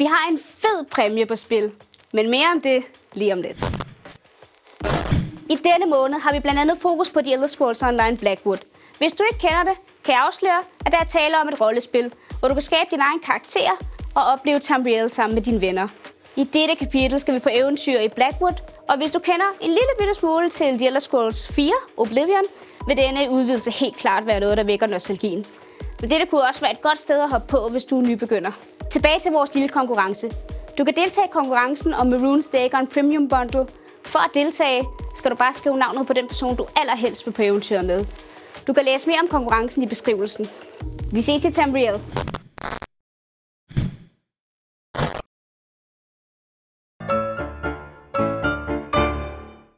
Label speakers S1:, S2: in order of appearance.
S1: Vi har en fed præmie på spil, men mere om det lige om lidt. I denne måned har vi blandt andet fokus på The Elder Scrolls Online Blackwood. Hvis du ikke kender det, kan jeg afsløre, at der er tale om et rollespil, hvor du kan skabe din egen karakter og opleve Tamriel sammen med dine venner. I dette kapitel skal vi på eventyr i Blackwood, og hvis du kender en lille bitte smule til The Elder Scrolls 4 Oblivion, vil denne udvidelse helt klart være noget, der vækker nostalgien. Men dette kunne også være et godt sted at hoppe på, hvis du er nybegynder. Tilbage til vores lille konkurrence. Du kan deltage i konkurrencen om Maroon's Dagon Premium Bundle. For at deltage, skal du bare skrive navnet på den person, du allerhelst vil på eventyr med. Du kan læse mere om konkurrencen i beskrivelsen. Vi ses i Tamriel.